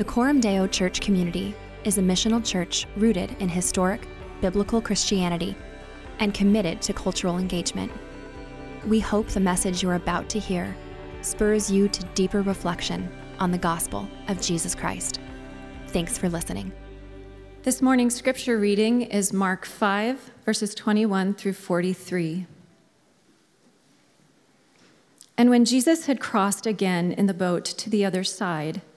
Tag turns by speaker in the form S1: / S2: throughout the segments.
S1: The Coram Deo Church community is a missional church rooted in historic, biblical Christianity and committed to cultural engagement. We hope the message you're about to hear spurs you to deeper reflection on the gospel of Jesus Christ. Thanks for listening.
S2: This morning's scripture reading is Mark 5, verses 21 through 43. And when Jesus had crossed again in the boat to the other side,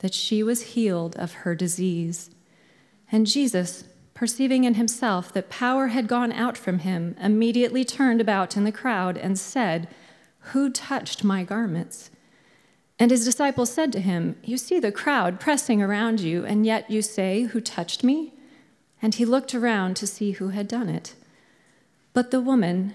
S2: that she was healed of her disease. And Jesus, perceiving in himself that power had gone out from him, immediately turned about in the crowd and said, Who touched my garments? And his disciples said to him, You see the crowd pressing around you, and yet you say, Who touched me? And he looked around to see who had done it. But the woman,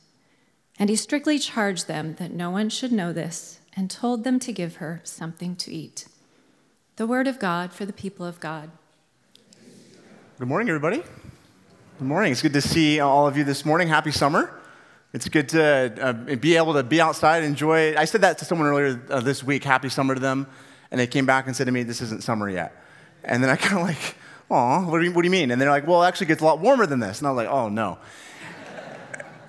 S2: And he strictly charged them that no one should know this, and told them to give her something to eat. The word of God for the people of God.
S3: Good morning, everybody. Good morning. It's good to see all of you this morning. Happy summer. It's good to uh, be able to be outside, enjoy it. I said that to someone earlier uh, this week, happy summer to them, and they came back and said to me, This isn't summer yet. And then I kind of like, Oh, what, what do you mean? And they're like, Well, it actually gets a lot warmer than this. And I was like, Oh, no.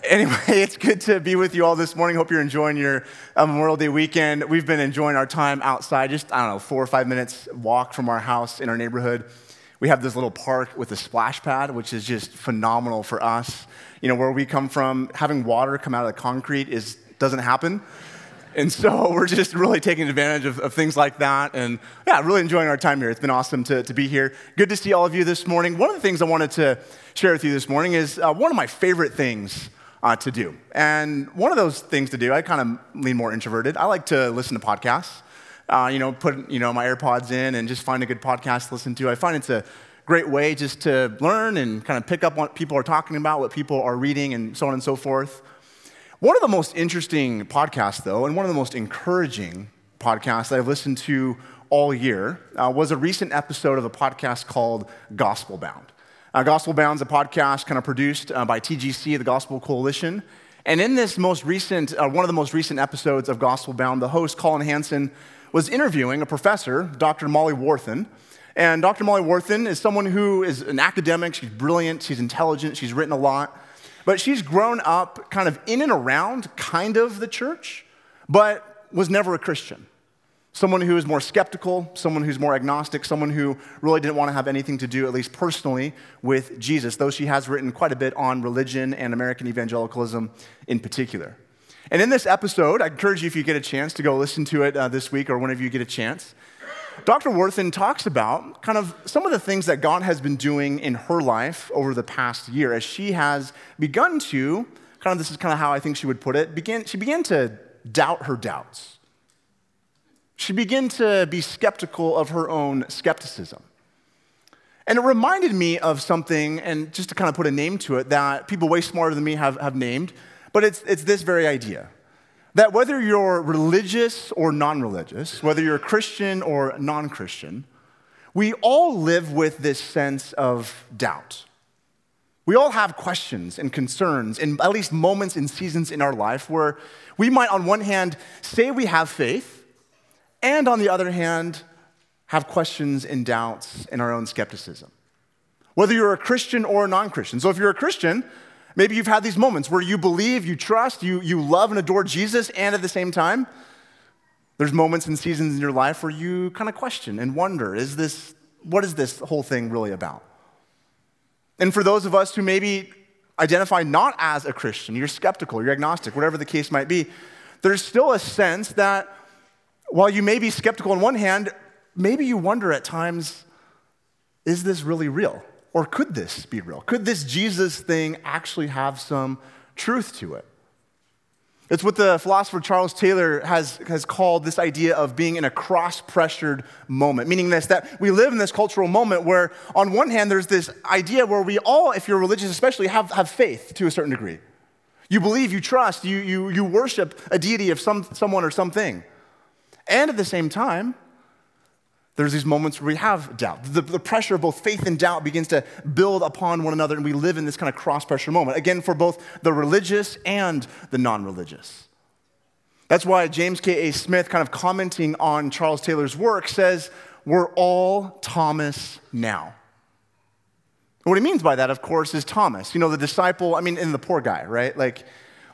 S3: Anyway, it's good to be with you all this morning. Hope you're enjoying your uh, Memorial Day weekend. We've been enjoying our time outside, just, I don't know, four or five minutes walk from our house in our neighborhood. We have this little park with a splash pad, which is just phenomenal for us. You know, where we come from, having water come out of the concrete is, doesn't happen. And so we're just really taking advantage of, of, things like that. And yeah, really enjoying our time here. It's been awesome to, to be here. Good to see all of you this morning. One of the things I wanted to share with you this morning is uh, one of my favorite things uh, to do. And one of those things to do, I kind of lean more introverted. I like to listen to podcasts uh, you know, put you know my AirPods in and just find a good podcast to listen to. I find it's a great way just to learn and kind of pick up what people are talking about, what people are reading, and so on and so forth. One of the most interesting podcasts, though, and one of the most encouraging podcasts that I've listened to all year uh, was a recent episode of a podcast called Gospel Bound. Uh, Gospel Bound is a podcast kind of produced uh, by TGC, the Gospel Coalition. And in this most recent, uh, one of the most recent episodes of Gospel Bound, the host, Colin Hansen, was interviewing a professor, Dr. Molly Worthen. And Dr. Molly Worthen is someone who is an academic. She's brilliant, she's intelligent, she's written a lot. but she's grown up kind of in and around kind of the church, but was never a Christian. Someone who is more skeptical, someone who's more agnostic, someone who really didn't want to have anything to do, at least personally, with Jesus, though she has written quite a bit on religion and American evangelicalism in particular. And in this episode, I encourage you, if you get a chance, to go listen to it uh, this week or whenever you get a chance. Dr. Worthen talks about kind of some of the things that God has been doing in her life over the past year as she has begun to, kind of this is kind of how I think she would put it, begin, she began to doubt her doubts she began to be skeptical of her own skepticism. And it reminded me of something, and just to kind of put a name to it, that people way smarter than me have, have named, but it's, it's this very idea that whether you're religious or non religious, whether you're Christian or non Christian, we all live with this sense of doubt. We all have questions and concerns, and at least moments and seasons in our life where we might, on one hand, say we have faith, and on the other hand, have questions and doubts in our own skepticism. Whether you're a Christian or a non Christian. So if you're a Christian, maybe you've had these moments where you believe, you trust, you, you love and adore Jesus, and at the same time, there's moments and seasons in your life where you kind of question and wonder is this, what is this whole thing really about? And for those of us who maybe identify not as a Christian, you're skeptical, you're agnostic, whatever the case might be, there's still a sense that while you may be skeptical on one hand, maybe you wonder at times is this really real? Or could this be real? Could this Jesus thing actually have some truth to it? It's what the philosopher Charles Taylor has, has called this idea of being in a cross pressured moment, meaning this that we live in this cultural moment where, on one hand, there's this idea where we all, if you're religious especially, have, have faith to a certain degree. You believe, you trust, you, you, you worship a deity of some, someone or something. And at the same time, there's these moments where we have doubt. The, the, pressure of both faith and doubt begins to build upon one another, and we live in this kind of cross pressure moment. Again, for both the religious and the non religious. That's why James K.A. Smith, kind of commenting on Charles Taylor's work, says, We're all Thomas now. what he means by that, of course, is Thomas. You know, the disciple, I mean, and the poor guy, right? Like,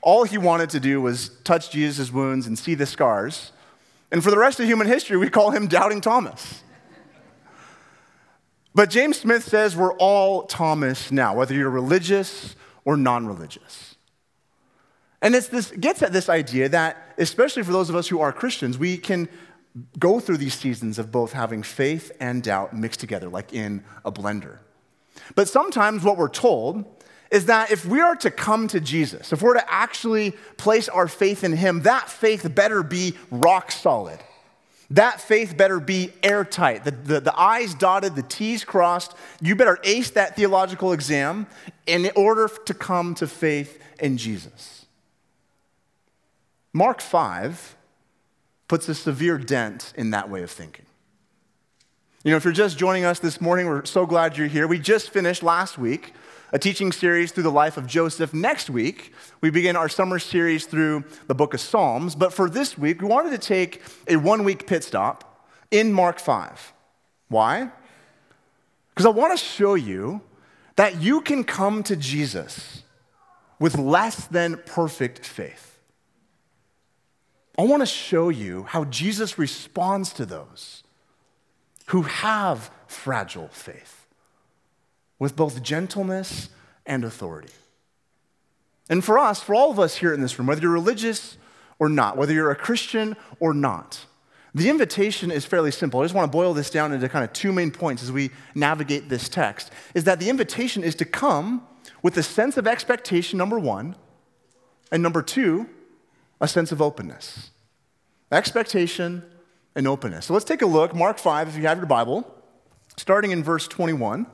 S3: all he wanted to do was touch Jesus' wounds and see the scars. And for the rest of human history, we call him Doubting Thomas. But James Smith says we're all Thomas now, whether you're religious or non religious. And it's this gets at this idea that, especially for those of us who are Christians, we can go through these seasons of both having faith and doubt mixed together, like in a blender. But sometimes what we're told is that if we are to come to Jesus, if we're to actually place our faith in Him, that faith better be rock solid. That faith better be airtight. The, the, the, I's dotted, the T's crossed. You better ace that theological exam in order to come to faith in Jesus. Mark 5 puts a severe dent in that way of thinking. You know, if you're just joining us this morning, we're so glad you're here. We just finished last week a teaching series through the life of Joseph. Next week, we begin our summer series through the book of Psalms. But for this week, we wanted to take a one week pit stop in Mark 5. Why? Because I want to show you that you can come to Jesus with less than perfect faith. I want to show you how Jesus responds to those who have fragile faith with both gentleness and authority. And for us, for all of us here in this room, whether you're religious or not, whether you're a Christian or not, the invitation is fairly simple. I just want to boil this down into kind of two main points as we navigate this text. Is that the invitation is to come with a sense of expectation, number one, and number two, a sense of openness. Expectation and openness. So let's take a look, Mark 5, if you have your Bible, starting in verse 21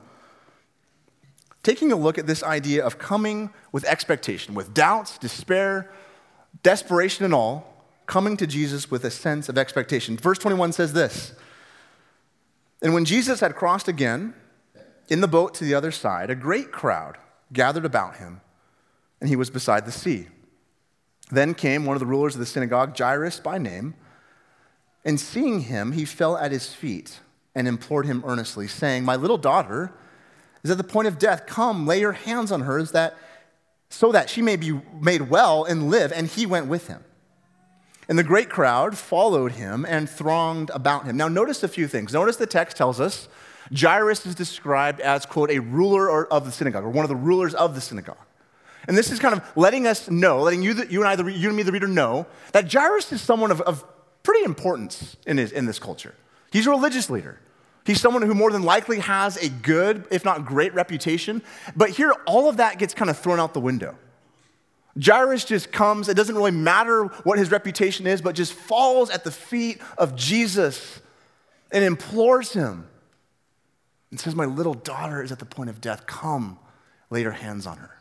S3: taking a look at this idea of coming with expectation, with doubts, despair, desperation, and all, coming to Jesus with a sense of expectation. Verse 21 says this And when Jesus had crossed again in the boat to the other side, a great crowd gathered about him, and he was beside the sea. Then came one of the rulers of the synagogue, Jairus by name, and seeing him, he fell at his feet and implored him earnestly, saying, My little daughter is at the point of death. Come, lay your hands on her, that so that she may be made well and live. And he went with him. And the great crowd followed him and thronged about him. Now, notice a few things. Notice the text tells us Jairus is described as, quote, a ruler of the synagogue, or one of the rulers of the synagogue. And this is kind of letting us know, letting you, you and I, you and me, the reader, know that Jairus is someone of, of pretty importance in, his, in this culture. He's a religious leader. He's someone who more than likely has a good, if not great, reputation. But here, all of that gets kind of thrown out the window. Jairus just comes, it doesn't really matter what his reputation is, but just falls at the feet of Jesus and implores him and says, My little daughter is at the point of death. Come, lay your hands on her.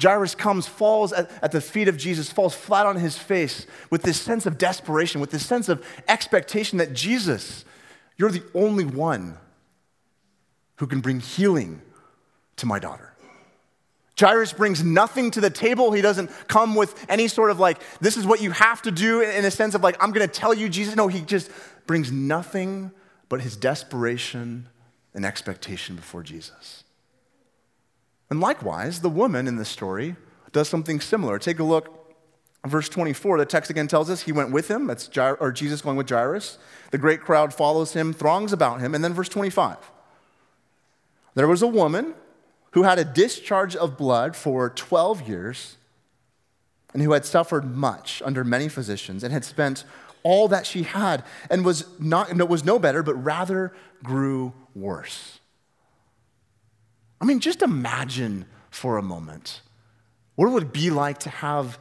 S3: Jairus comes, falls at, at, the feet of Jesus, falls flat on his face with this sense of desperation, with this sense of expectation that Jesus, you're the only one who can bring healing to my daughter. Jairus brings nothing to the table. He doesn't come with any sort of like, this is what you have to do in a sense of like, I'm going to tell you, Jesus. No, he just brings nothing but his desperation and expectation before Jesus. And likewise, the woman in this story does something similar. Take a look. Verse 24, the text again tells us he went with him. That's Jair- or Jesus going with Jairus. The great crowd follows him, throngs about him. And then verse 25. There was a woman who had a discharge of blood for 12 years and who had suffered much under many physicians and had spent all that she had and was, not, was no better, but rather grew worse. I mean, just imagine for a moment what it would be like to have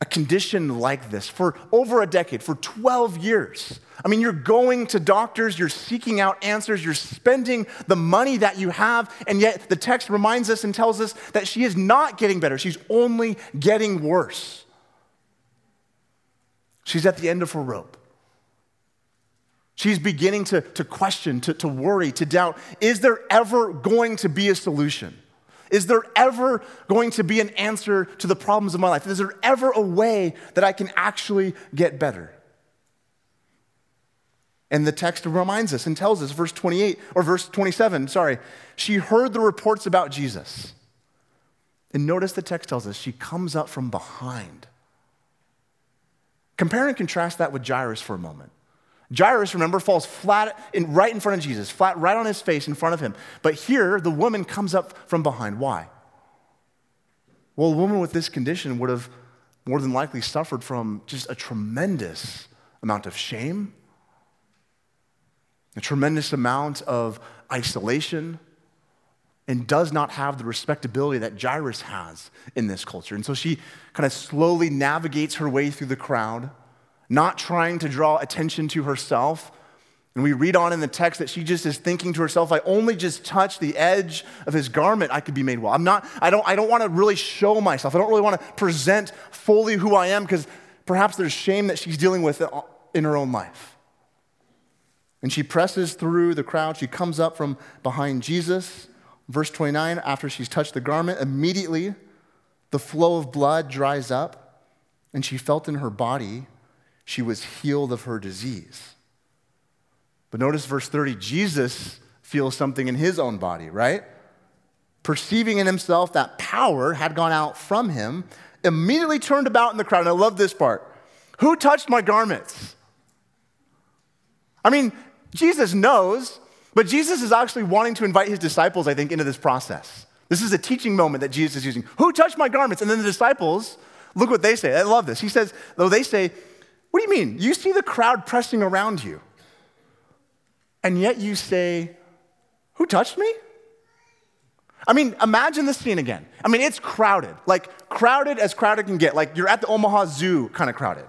S3: a condition like this for over a decade, for 12 years. I mean, you're going to doctors, you're seeking out answers, you're spending the money that you have, and yet the text reminds us and tells us that she is not getting better, she's only getting worse. She's at the end of her rope. She's beginning to, to question, to, to worry, to doubt is there ever going to be a solution? Is there ever going to be an answer to the problems of my life? Is there ever a way that I can actually get better? And the text reminds us and tells us, verse 28, or verse 27, sorry, she heard the reports about Jesus. And notice the text tells us she comes up from behind. Compare and contrast that with Jairus for a moment. Jairus, remember, falls flat in, right in front of Jesus, flat right on his face in front of him. But here, the woman comes up from behind. Why? Well, a woman with this condition would have more than likely suffered from just a tremendous amount of shame, a tremendous amount of isolation, and does not have the respectability that Jairus has in this culture. And so she kind of slowly navigates her way through the crowd not trying to draw attention to herself. And we read on in the text that she just is thinking to herself, I only just touch the edge of his garment, I could be made well. I'm not, I don't, I don't want to really show myself. I don't really want to present fully who I am because perhaps there's shame that she's dealing with in her own life. And she presses through the crowd. She comes up from behind Jesus. Verse 29, after she's touched the garment, immediately the flow of blood dries up, and she felt in her body she was healed of her disease. But notice verse 30 Jesus feels something in his own body, right? Perceiving in himself that power had gone out from him, immediately turned about in the crowd. And I love this part. Who touched my garments? I mean, Jesus knows, but Jesus is actually wanting to invite his disciples, I think, into this process. This is a teaching moment that Jesus is using. Who touched my garments? And then the disciples, look what they say. I love this. He says, though they say, what do you mean? You see the crowd pressing around you, and yet you say, Who touched me? I mean, imagine the scene again. I mean, it's crowded, like crowded as crowded can get. Like you're at the Omaha Zoo kind of crowded,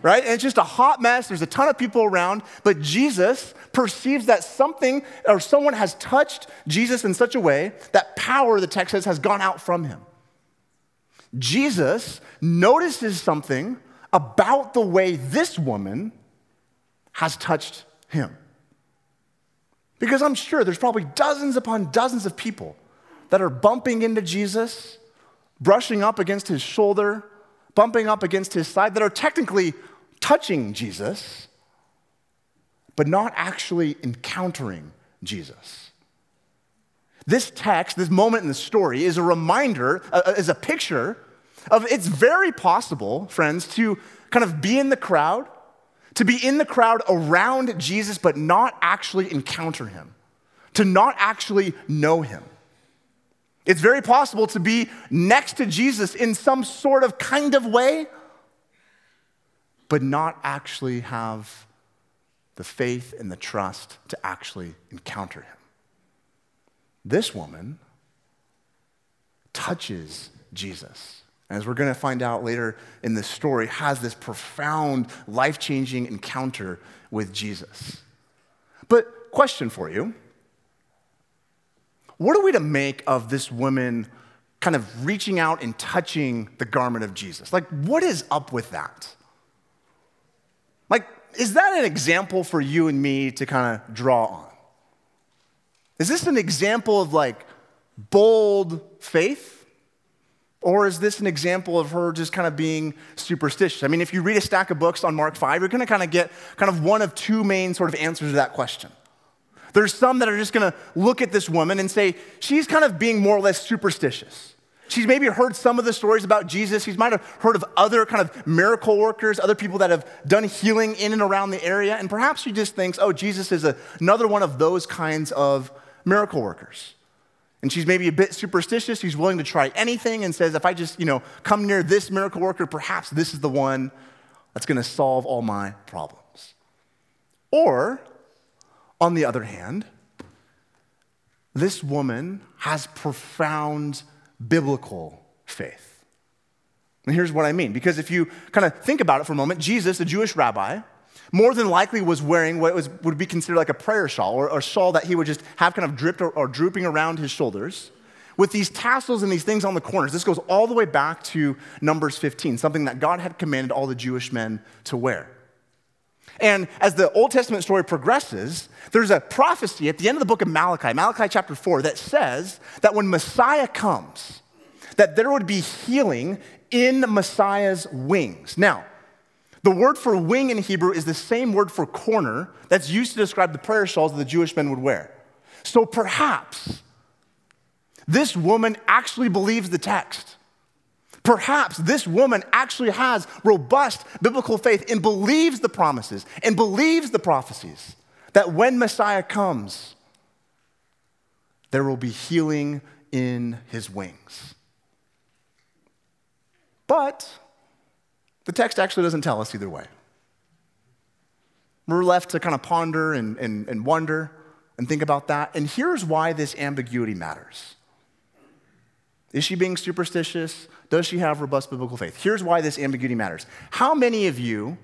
S3: right? And it's just a hot mess. There's a ton of people around, but Jesus perceives that something or someone has touched Jesus in such a way that power, the text says, has gone out from him. Jesus notices something about the way this woman has touched him. Because I'm sure there's probably dozens upon dozens of people that are bumping into Jesus, brushing up against his shoulder, bumping up against his side, that are technically touching Jesus, but not actually encountering Jesus. This text, this moment in the story, is a reminder, uh, uh, is a picture of it's very possible, friends, to kind of be in the crowd, to be in the crowd around Jesus, but not actually encounter him, to not actually know him. It's very possible to be next to Jesus in some sort of kind of way, but not actually have the faith and the trust to actually encounter him. This woman touches Jesus. As we're going to find out later in this story, has this profound, life changing encounter with Jesus. But, question for you what are we to make of this woman kind of reaching out and touching the garment of Jesus? Like, what is up with that? Like, is that an example for you and me to kind of draw on? Is this an example of like bold faith? Or is this an example of her just kind of being superstitious? I mean, if you read a stack of books on Mark 5, you're going to kind of get kind of one of two main sort of answers to that question. There's some that are just going to look at this woman and say, she's kind of being more or less superstitious. She's maybe heard some of the stories about Jesus. She might have heard of other kind of miracle workers, other people that have done healing in and around the area. And perhaps she just thinks, oh, Jesus is a, another one of those kinds of miracle workers. And she's maybe a bit superstitious. She's willing to try anything and says, if I just, you know, come near this miracle worker, perhaps this is the one that's going to solve all my problems. Or on the other hand, this woman has profound biblical faith. And here's what I mean. Because if you kind of think about it for a moment, Jesus, a Jewish rabbi, more than likely was wearing what was, would be considered like a prayer shawl or a shawl that he would just have kind of dripped or, or drooping around his shoulders with these tassels and these things on the corners. This goes all the way back to Numbers 15, something that God had commanded all the Jewish men to wear. And as the Old Testament story progresses, there's a prophecy at the end of the book of Malachi, Malachi chapter 4, that says that when Messiah comes, that there would be healing in Messiah's wings. Now, the word for wing in Hebrew is the same word for corner that's used to describe the prayer shawls that the Jewish men would wear. So perhaps this woman actually believes the text. Perhaps this woman actually has robust biblical faith and believes the promises and believes the prophecies that when Messiah comes, there will be healing in his wings. But the text actually doesn't tell us either way. We're left to kind of ponder and, and, and wonder and think about that. And here's why this ambiguity matters. Is she being superstitious? Does she have robust biblical faith? Here's why this ambiguity matters. How many of you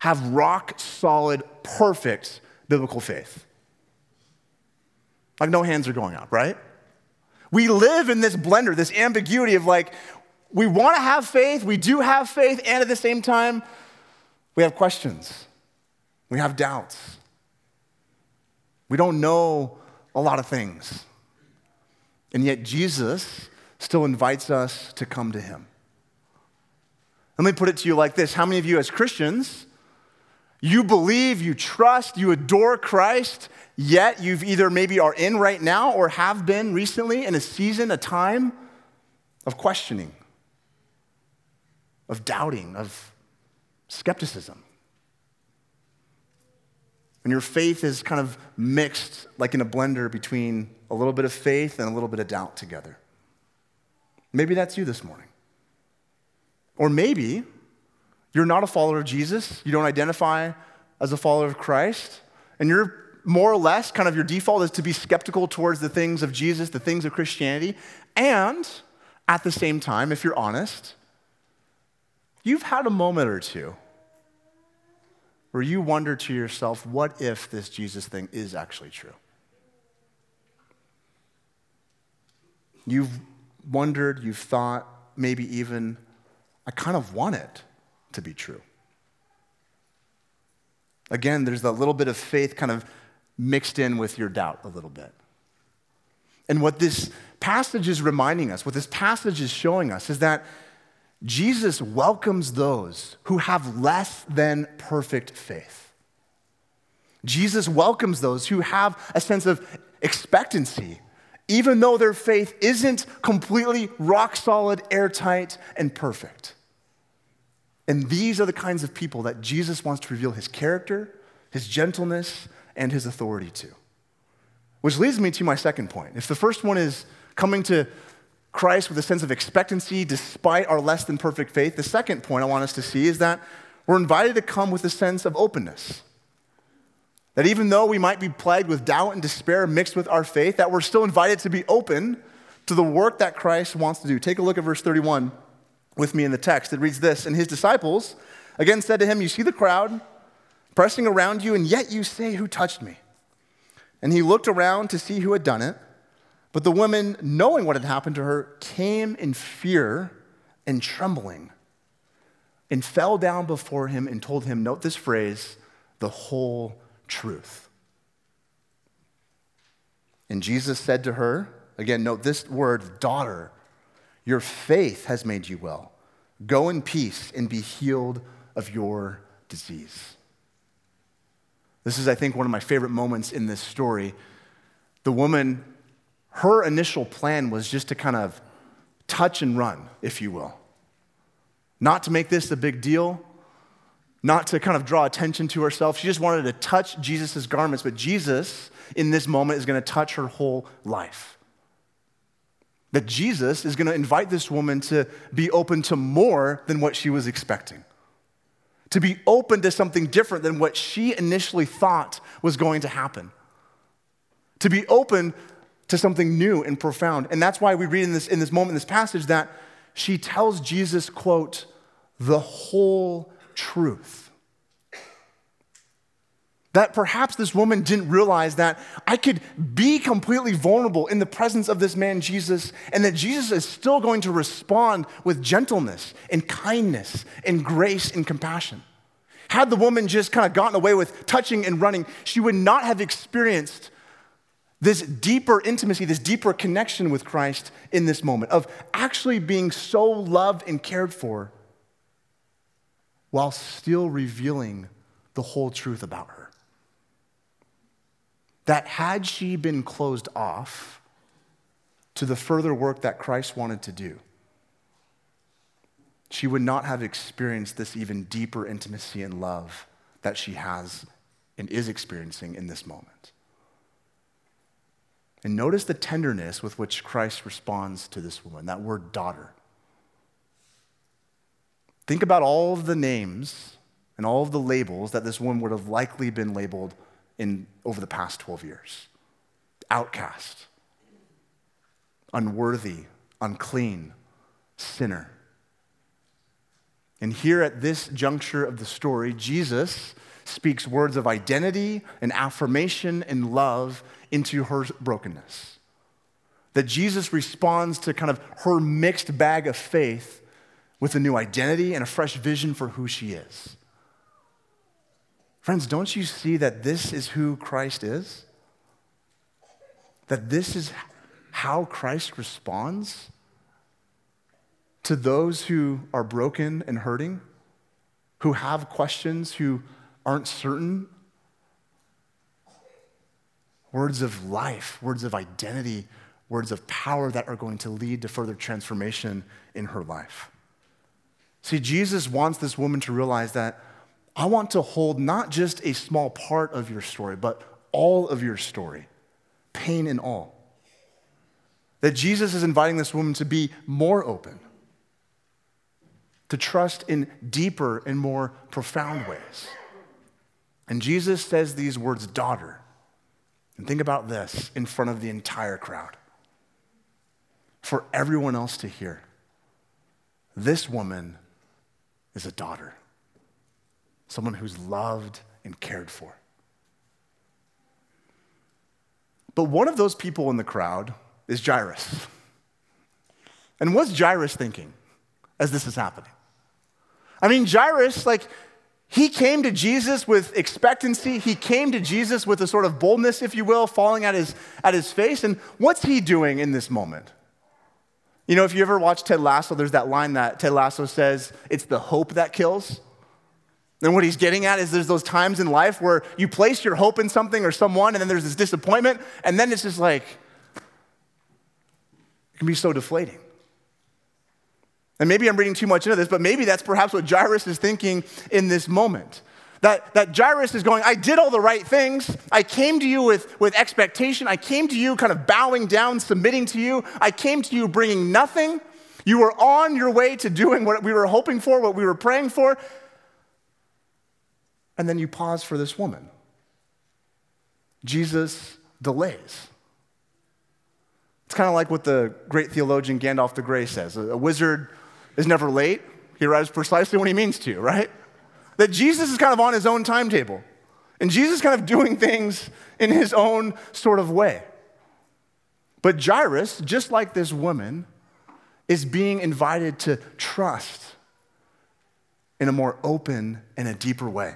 S3: have rock solid, perfect biblical faith? Like, no hands are going up, right? We live in this blender, this ambiguity of like, we want to have faith, we do have faith, and at the same time, we have questions, we have doubts. We don't know a lot of things. And yet, Jesus still invites us to come to him. Let me put it to you like this How many of you, as Christians, you believe, you trust, you adore Christ, yet you've either maybe are in right now or have been recently in a season, a time of questioning, of doubting, of skepticism? And your faith is kind of mixed, like in a blender, between a little bit of faith and a little bit of doubt together. Maybe that's you this morning. Or maybe you're not a follower of Jesus, you don't identify as a follower of Christ, and you're more or less kind of your default is to be skeptical towards the things of Jesus, the things of Christianity, and at the same time, if you're honest, you've had a moment or two where you wonder to yourself, what if this Jesus thing is actually true? You've wondered, you've thought, maybe even, I kind of want it to be true. Again, there's that little bit of faith kind of mixed in with your doubt a little bit. And what this passage is reminding us, what this passage is showing us, is that Jesus welcomes those who have less than perfect faith. Jesus welcomes those who have a sense of expectancy even though their faith isn't completely rock solid, airtight, and perfect. And these are the kinds of people that Jesus wants to reveal his character, his gentleness, and his authority to. Which leads me to my second point. If the first one is coming to Christ with a sense of expectancy despite our less than perfect faith, the second point I want us to see is that we're invited to come with a sense of openness. That even though we might be plagued with doubt and despair mixed with our faith, that we're still invited to be open to the work that Christ wants to do. Take a look at verse 31 with me in the text. It reads this And his disciples again said to him, You see the crowd pressing around you, and yet you say, Who touched me? And he looked around to see who had done it. But the woman, knowing what had happened to her, came in fear and trembling and fell down before him and told him, note this phrase, the whole truth. And Jesus said to her, again, note this word, daughter, your faith has made you well. Go in peace and be healed of your disease. This is, I think, one of my favorite moments in this story. The woman, her initial plan was just to kind of touch and run, if you will. Not to make this a big deal, not to kind of draw attention to herself. She just wanted to touch Jesus' garments, but Jesus, in this moment, is going to touch her whole life. That Jesus is going to invite this woman to be open to more than what she was expecting, to be open to something different than what she initially thought was going to happen, to be open to something new and profound. And that's why we read in this, in this moment, in this passage, that she tells Jesus, quote, the whole truth. That perhaps this woman didn't realize that I could be completely vulnerable in the presence of this man, Jesus, and that Jesus is still going to respond with gentleness and kindness and grace and compassion. Had the woman just kind of gotten away with touching and running, she would not have experienced this deeper intimacy, this deeper connection with Christ in this moment of actually being so loved and cared for while still revealing the whole truth about her. That had she been closed off to the further work that Christ wanted to do, she would not have experienced this even deeper intimacy and love that she has and is experiencing in this moment. And notice the tenderness with which Christ responds to this woman, that word daughter. Think about all of the names and all of the labels that this woman would have likely been labeled in over the past 12 years outcast, unworthy, unclean, sinner. And here at this juncture of the story, Jesus speaks words of identity and affirmation and love into her brokenness. That Jesus responds to kind of her mixed bag of faith with a new identity and a fresh vision for who she is. Friends, don't you see that this is who Christ is? That this is how Christ responds to those who are broken and hurting, who have questions, who aren't certain? Words of life, words of identity, words of power that are going to lead to further transformation in her life. See, Jesus wants this woman to realize that I want to hold not just a small part of your story, but all of your story, pain and all. That Jesus is inviting this woman to be more open, to trust in deeper and more profound ways. And Jesus says these words, daughter. And think about this in front of the entire crowd for everyone else to hear. This woman is a daughter, someone who's loved and cared for. But one of those people in the crowd is Jairus. And what's Jairus thinking as this is happening? I mean, Jairus, like, he came to Jesus with expectancy. He came to Jesus with a sort of boldness, if you will, falling at his, at his face. And what's he doing in this moment? You know, if you ever watch Ted Lasso, there's that line that Ted Lasso says, it's the hope that kills. And what he's getting at is there's those times in life where you place your hope in something or someone, and then there's this disappointment, and then it's just like, It can be so deflating. And maybe I'm reading too much into this, but maybe that's perhaps what Jairus is thinking in this moment. That, that Jairus is going, I did all the right things. I came to you with, with expectation. I came to you kind of bowing down, submitting to you. I came to you bringing nothing. You were on your way to doing what we were hoping for, what we were praying for. And then you pause for this woman. Jesus delays. It's kind of like what the great theologian Gandalf the Grey says a wizard is never late, he arrives precisely when he means to, right? That Jesus is kind of on his own timetable. And Jesus kind of doing things in his own sort of way. But Jairus, just like this woman, is being invited to trust in a more open and a deeper way.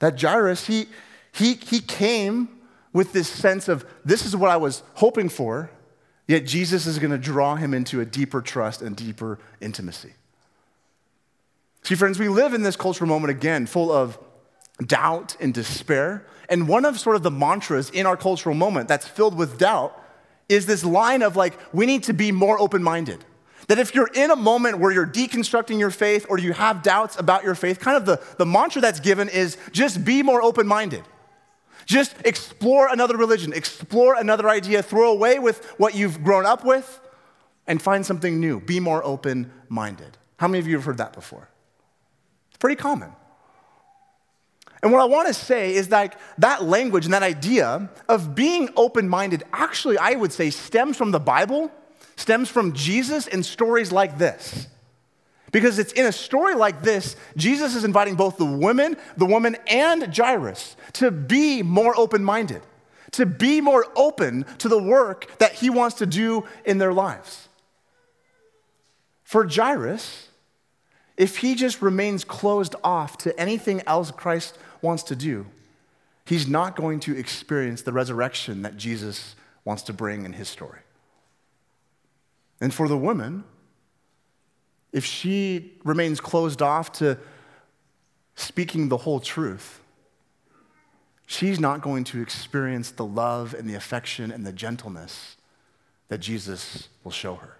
S3: That Jairus, he, he, he came with this sense of this is what I was hoping for, yet Jesus is going to draw him into a deeper trust and deeper intimacy. See, friends, we live in this cultural moment again full of doubt and despair. And one of sort of the mantras in our cultural moment that's filled with doubt is this line of like, we need to be more open minded. That if you're in a moment where you're deconstructing your faith or you have doubts about your faith, kind of the, the mantra that's given is just be more open minded. Just explore another religion, explore another idea, throw away with what you've grown up with, and find something new. Be more open minded. How many of you have heard that before? It's pretty common. And what I want to say is that that language and that idea of being open minded actually, I would say, stems from the Bible stems from Jesus and stories like this. Because it's in a story like this, Jesus is inviting both the women, the woman, and Jairus to be more open minded, to be more open to the work that he wants to do in their lives. For Jairus, if he just remains closed off to anything else Christ wants to do, he's not going to experience the resurrection that Jesus wants to bring in his story. And for the woman, if she remains closed off to speaking the whole truth, she's not going to experience the love and the affection and the gentleness that Jesus will show her.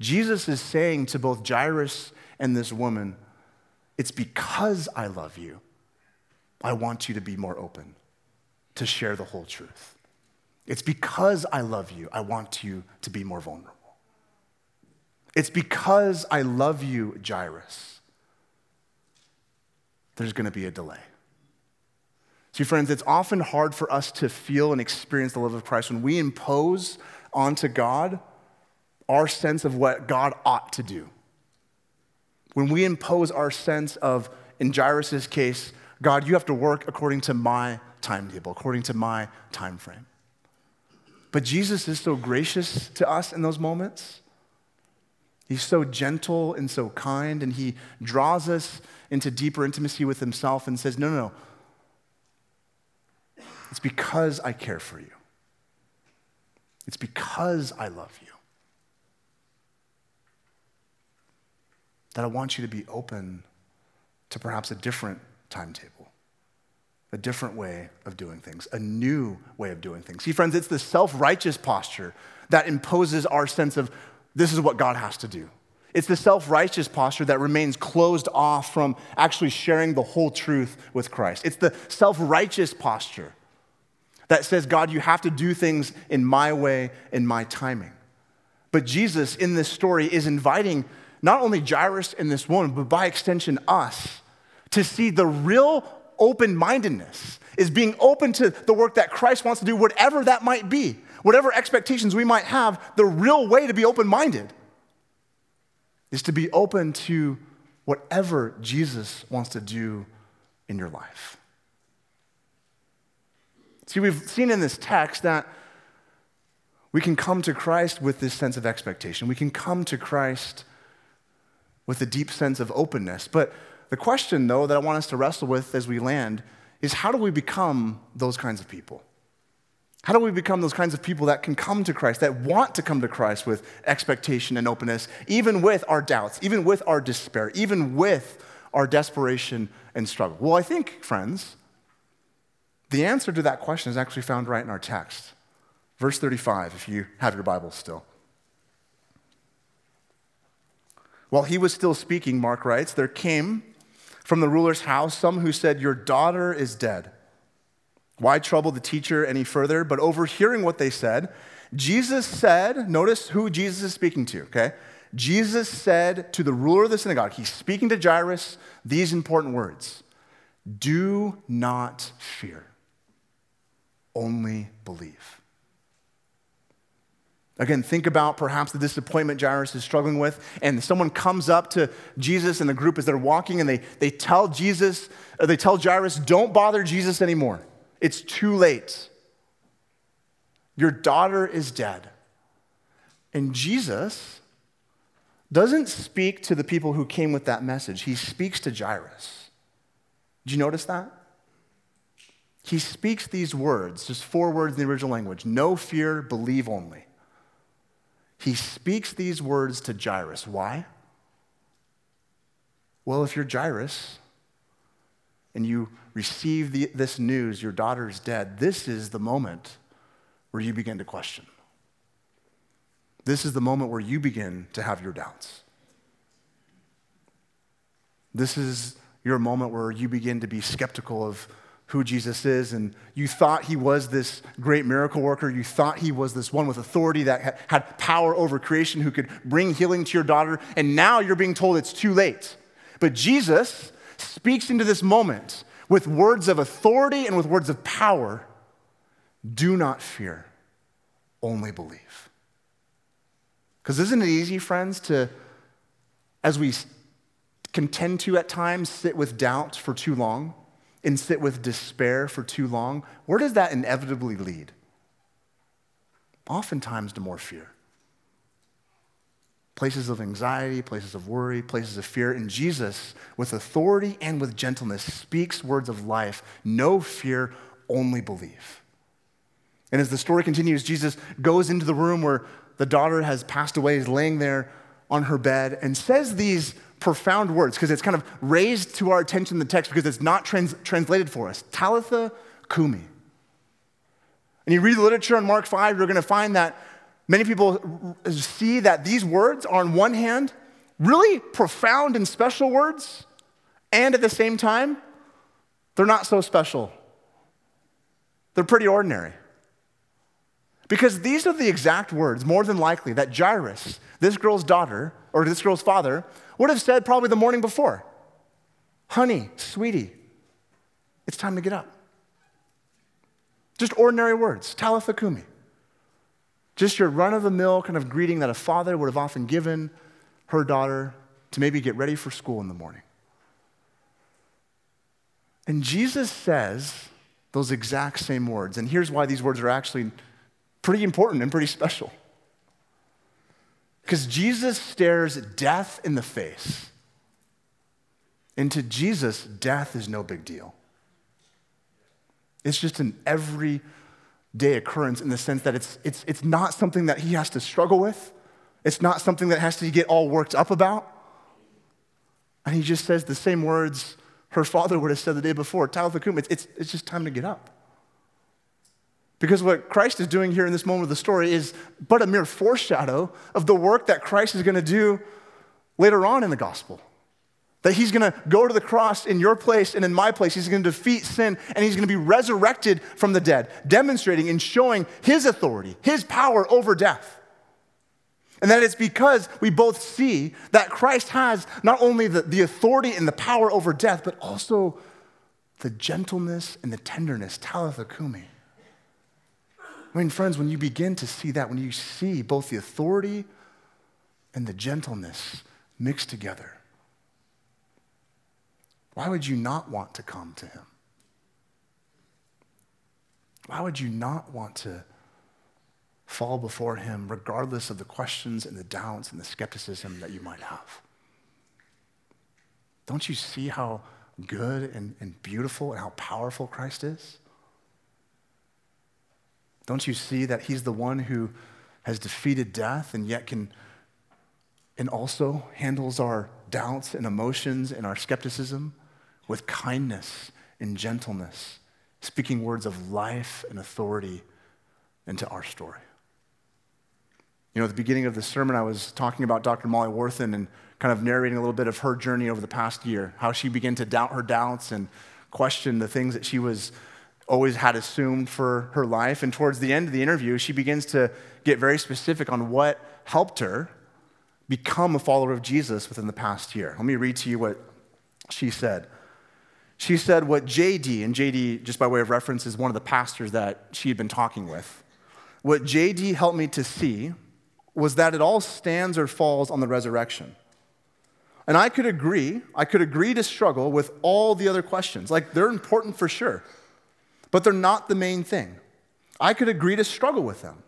S3: Jesus is saying to both Jairus and this woman, It's because I love you, I want you to be more open, to share the whole truth. It's because I love you, I want you to be more vulnerable. It's because I love you, Jairus, there's going to be a delay. See, friends, it's often hard for us to feel and experience the love of Christ when we impose onto God our sense of what God ought to do. When we impose our sense of, in Jairus' case, God, you have to work according to my timetable, according to my time frame. But Jesus is so gracious to us in those moments. He's so gentle and so kind, and he draws us into deeper intimacy with himself and says, No, no, no. It's because I care for you. It's because I love you. That I want you to be open to perhaps a different timetable a different way of doing things, a new way of doing things. See, friends, it's the self righteous posture that imposes our sense of this is what God has to do. It's the self righteous posture that remains closed off from actually sharing the whole truth with Christ. It's the self righteous posture that says, God, you have to do things in my way, in my timing. But Jesus, in this story, is inviting not only Jairus and this woman, but by extension, us, to see the real open mindedness, is being open to the work that Christ wants to do, whatever that might be, whatever expectations we might have. The real way to be open minded is to be open to whatever Jesus wants to do in your life. See, we've seen in this text that we can come to Christ with this sense of expectation. We can come to Christ with a deep sense of openness. But the question, though, that I want us to wrestle with as we land is how do we become those kinds of people? How do we become those kinds of people that can come to Christ, that want to come to Christ with expectation and openness, even with our doubts, even with our despair, even with our desperation and struggle? Well, I think, friends, the answer to that question is actually found right in our text. Verse 35, if you have your Bible still. While he was still speaking, Mark writes, there came from the ruler's house some who said, Your daughter is dead. Why trouble the teacher any further? But overhearing what they said, Jesus said, notice who Jesus is speaking to, okay? Jesus said to the ruler of the synagogue, he's speaking to Jairus these important words Do not fear, only believe. Again, think about perhaps the disappointment Jairus is struggling with, and someone comes up to Jesus and the group as they're walking, and they, they tell Jesus, they tell Jairus, don't bother Jesus anymore. It's too late. Your daughter is dead. And Jesus doesn't speak to the people who came with that message, he speaks to Jairus. Did you notice that? He speaks these words, just four words in the original language no fear, believe only. He speaks these words to Jairus. Why? Well, if you're Jairus and you receive the, this news, your daughter is dead, this is the moment where you begin to question. This is the moment where you begin to have your doubts. This is your moment where you begin to be skeptical of who Jesus is, and you thought he was this great miracle worker. You thought he was this one with authority that had power over creation who could bring healing to your daughter, and now you're being told it's too late. But Jesus speaks into this moment with words of authority and with words of power do not fear, only believe. Because isn't it easy, friends, to, as we contend to at times, sit with doubt for too long? and sit with despair for too long, where does that inevitably lead? Oftentimes to more fear. Places of anxiety, places of worry, places of fear. And Jesus, with authority and with gentleness, speaks words of life no fear, only believe. And as the story continues, Jesus goes into the room where the daughter has passed away, is laying there on her bed, and says these profound words because it's kind of raised to our attention the text because it's not trans- translated for us. Talitha Kumi. And you read the literature on Mark 5, you're going to find that many people see that these words are, on one hand, really profound and special words, and at the same time, they're not so special. They're pretty ordinary. Because these are the exact words, more than likely, that Jairus, this girl's daughter, or this girl's father, would have said probably the morning before Honey, sweetie, it's time to get up. Just ordinary words, Talitha Kumi. Just your run of the mill kind of greeting that a father would have often given her daughter to maybe get ready for school in the morning. And Jesus says those exact same words. And here's why these words are actually pretty important and pretty special. Because Jesus stares death in the face. And to Jesus, death is no big deal. It's just an everyday occurrence in the sense that it's, it's, it's not something that he has to struggle with, it's not something that has to get all worked up about. And he just says the same words her father would have said the day before Talitha Kum, it's, it's, it's just time to get up. Because what Christ is doing here in this moment of the story is but a mere foreshadow of the work that Christ is going to do later on in the gospel. That he's going to go to the cross in your place and in my place. He's going to defeat sin and he's going to be resurrected from the dead, demonstrating and showing his authority, his power over death. And that it's because we both see that Christ has not only the, the authority and the power over death, but also the gentleness and the tenderness, Talitha Kumi I mean, friends, when you begin to see that, when you see both the authority and the gentleness mixed together, why would you not want to come to him? Why would you not want to fall before him regardless of the questions and the doubts and the skepticism that you might have? Don't you see how good and, and beautiful and how powerful Christ is? Don't you see that he's the one who has defeated death and yet can and also handles our doubts and emotions and our skepticism with kindness and gentleness, speaking words of life and authority into our story. You know, at the beginning of the sermon, I was talking about Dr. Molly Worthen and kind of narrating a little bit of her journey over the past year, how she began to doubt her doubts and question the things that she was always had assumed for her life. And towards the end of the interview, she begins to get very specific on what helped her become a follower of Jesus within the past year. Let me read to you what she said. She said what JD, and JD, just by way of reference, is one of the pastors that she had been talking with. What JD helped me to see was that it all stands or falls on the resurrection. And I could agree, I could agree to struggle with all the other questions. Like, they're important for sure, but they're not the main thing. I could agree to struggle with them.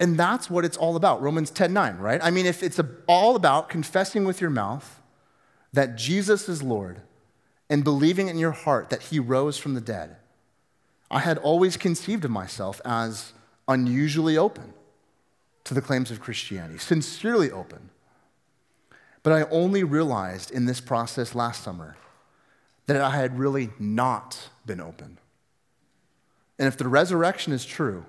S3: And that's what it's all about. Romans 10 9, right? I mean, if it's all about confessing with your mouth that Jesus is Lord and believing in your heart that he rose from the dead, I had always conceived of myself as unusually open to the claims of Christianity, sincerely open. But I only realized in this process last summer that I had really not been open. And if the resurrection is true,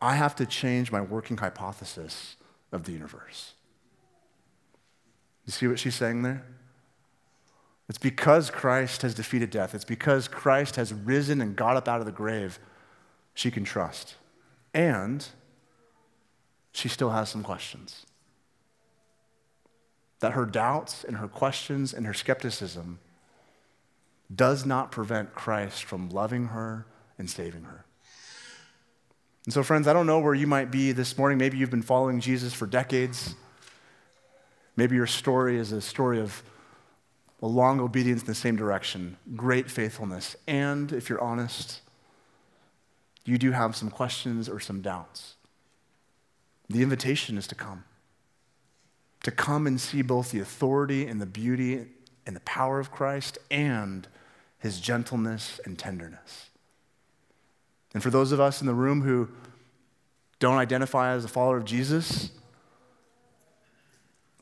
S3: I have to change my working hypothesis of the universe. You see what she's saying there? It's because Christ has defeated death, it's because Christ has risen and got up out of the grave, she can trust. And she still has some questions. That her doubts and her questions and her skepticism does not prevent Christ from loving her and saving her. And so, friends, I don't know where you might be this morning. Maybe you've been following Jesus for decades. Maybe your story is a story of a long obedience in the same direction, great faithfulness. And if you're honest, you do have some questions or some doubts. The invitation is to come. To come and see both the authority and the beauty and the power of Christ and his gentleness and tenderness. And for those of us in the room who don't identify as a follower of Jesus,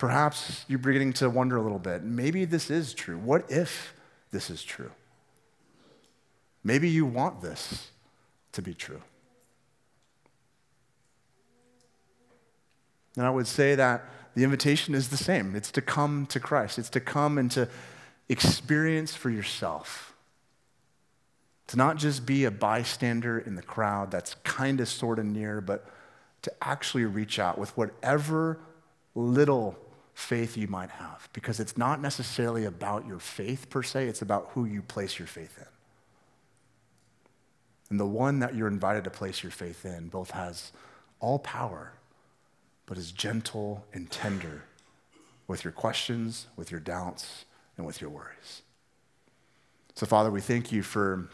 S3: perhaps you're beginning to wonder a little bit maybe this is true. What if this is true? Maybe you want this to be true. And I would say that the invitation is the same it's to come to Christ, it's to come and to experience for yourself to not just be a bystander in the crowd that's kind of sort of near, but to actually reach out with whatever little faith you might have. Because it's not necessarily about your faith per se, it's about who you place your faith in. And the one that you're invited to place your faith in both has all power, but is gentle and tender with your questions, with your doubts, and with your worries. So, Father, we thank you for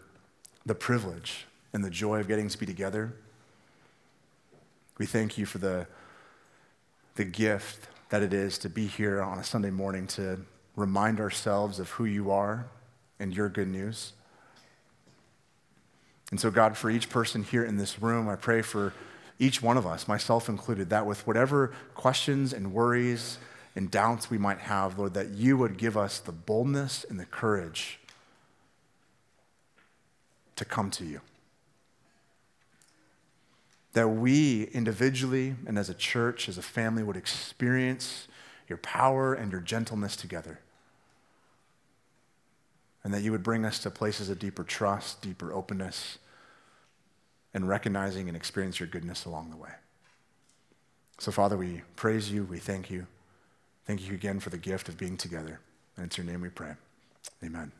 S3: the privilege and the joy of getting to be together. We thank you for the, the gift that it is to be here on a Sunday morning to remind ourselves of who you are and your good news. And so, God, for each person here in this room, I pray for each one of us, myself included, that with whatever questions and worries and doubts we might have, Lord, that you would give us the boldness and the courage to come to you. That we individually and as a church, as a family, would experience your power and your gentleness together. And that you would bring us to places of deeper trust, deeper openness, and recognizing and experience your goodness along the way. So, Father, we praise you, we thank you. Thank you again for the gift of being together. And it's your name we pray. Amen.